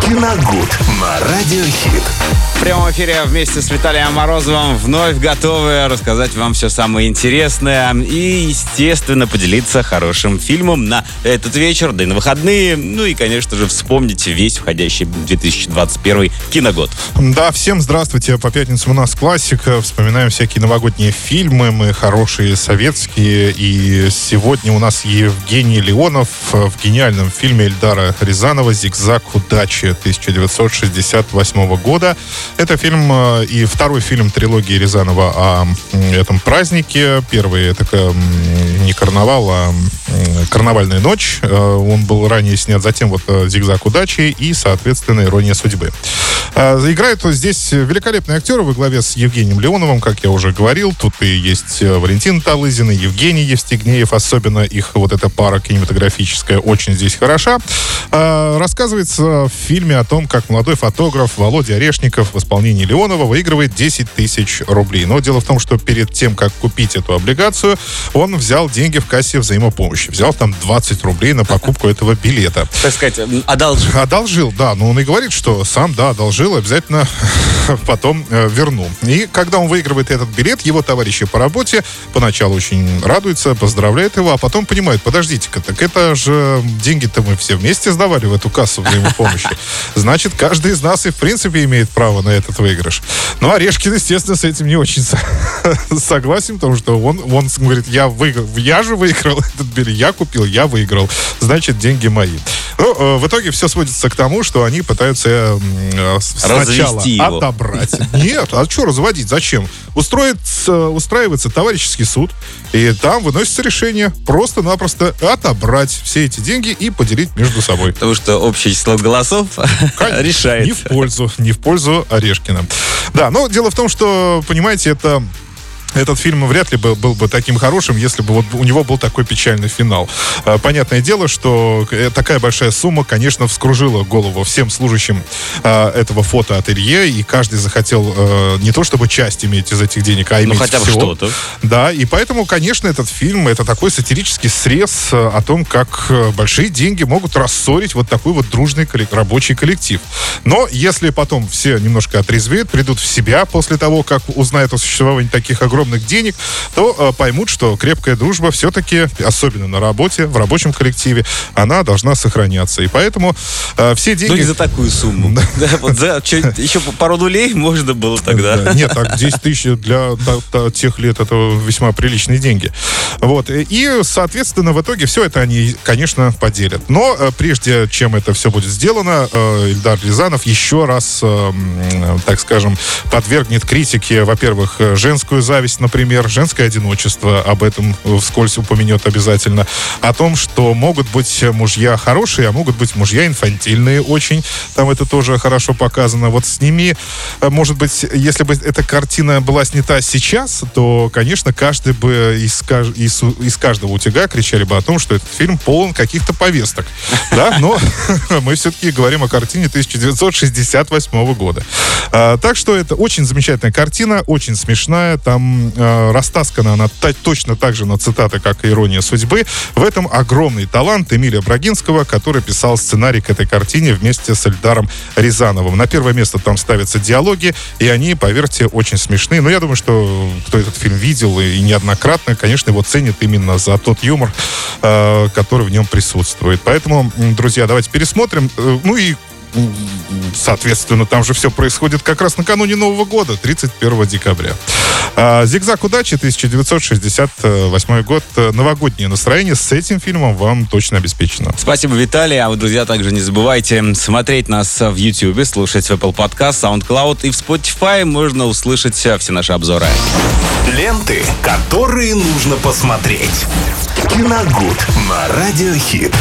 Киногуд на Радиохит. В прямом эфире вместе с Виталием Морозовым вновь готовы рассказать вам все самое интересное и, естественно, поделиться хорошим фильмом на этот вечер, да и на выходные. Ну и, конечно же, вспомнить весь входящий 2021 киногод. Да, всем здравствуйте. По пятницам у нас классика. Вспоминаем всякие новогодние фильмы. Мы хорошие советские. И сегодня у нас Евгений Леонов в гениальном фильме Эльдара Рязанова «Зигзаг удачи» 1968 года. Это фильм э, и второй фильм трилогии Рязанова о этом празднике. Первый это не карнавал, а карнавальная ночь. Э, он был ранее снят, затем вот э, «Зигзаг удачи» и, соответственно, «Ирония судьбы». Играют здесь великолепные актеры во главе с Евгением Леоновым, как я уже говорил. Тут и есть Валентин Талызин, и Евгений Евстигнеев. Особенно их вот эта пара кинематографическая очень здесь хороша. Рассказывается в фильме о том, как молодой фотограф Володя Орешников в исполнении Леонова выигрывает 10 тысяч рублей. Но дело в том, что перед тем, как купить эту облигацию, он взял деньги в кассе взаимопомощи. Взял там 20 рублей на покупку этого билета. Так сказать, одолжил. Одолжил, да. Но он и говорит, что сам, да, одолжил, обязательно потом э, верну. И когда он выигрывает этот билет, его товарищи по работе поначалу очень радуются, поздравляют его, а потом понимают, подождите-ка, так это же деньги-то мы все вместе сдавали в эту кассу взаимопомощи. Значит, каждый из нас и в принципе имеет право на этот выигрыш. Ну, Орешкин, естественно, с этим не очень согласен, потому что он, он говорит, я выиграл, я же выиграл этот билет, я купил, я выиграл, значит, деньги мои. Ну, э, в итоге все сводится к тому, что они пытаются э, сначала его. отобрать. Нет, а что разводить? Зачем? Устроит, устраивается товарищеский суд, и там выносится решение просто-напросто отобрать все эти деньги и поделить между собой. Потому что общее число голосов решает. Не в пользу, не в пользу Орешкина. Да, но дело в том, что, понимаете, это этот фильм вряд ли был, был бы таким хорошим, если бы вот у него был такой печальный финал. А, понятное дело, что э, такая большая сумма, конечно, вскружила голову всем служащим а, этого фотоателье, и каждый захотел а, не то чтобы часть иметь из этих денег, а ну, иметь ну, хотя бы что-то. Да, и поэтому, конечно, этот фильм это такой сатирический срез о том, как большие деньги могут рассорить вот такой вот дружный рабочий коллектив. Но если потом все немножко отрезвеют, придут в себя после того, как узнают о существовании таких огромных огромных денег, то э, поймут, что крепкая дружба все-таки, особенно на работе, в рабочем коллективе, она должна сохраняться. И поэтому э, все деньги... Ну, не за такую сумму. Да, вот за еще пару нулей можно было тогда. Нет, так 10 тысяч для тех лет это весьма приличные деньги. Вот. И, соответственно, в итоге все это они, конечно, поделят. Но э, прежде чем это все будет сделано, э, Ильдар Рязанов еще раз, э, так скажем, подвергнет критике, во-первых, женскую зависть, есть, например, женское одиночество, об этом вскользь упомянет обязательно, о том, что могут быть мужья хорошие, а могут быть мужья инфантильные очень, там это тоже хорошо показано. Вот с ними, э, может быть, если бы эта картина была снята сейчас, то, конечно, каждый бы из, из, из каждого утюга кричали бы о том, что этот фильм полон каких-то повесток. Да, но мы все-таки говорим о картине 1968 года. А, так что это очень замечательная картина, очень смешная, там э, растаскана она та, точно так же на цитаты, как и «Ирония судьбы». В этом огромный талант Эмилия Брагинского, который писал сценарий к этой картине вместе с Эльдаром Рязановым. На первое место там ставятся диалоги, и они, поверьте, очень смешные. Но я думаю, что кто этот фильм видел и неоднократно, конечно, его ценит именно за тот юмор, э, который в нем присутствует. Поэтому, друзья, давайте пересмотрим. Э, ну и соответственно, там же все происходит как раз накануне Нового года, 31 декабря. А, «Зигзаг удачи», 1968 год. Новогоднее настроение с этим фильмом вам точно обеспечено. Спасибо, Виталий. А вы, друзья, также не забывайте смотреть нас в YouTube, слушать в Apple Podcast, SoundCloud и в Spotify можно услышать все наши обзоры. Ленты, которые нужно посмотреть. Киногуд на Радиохит.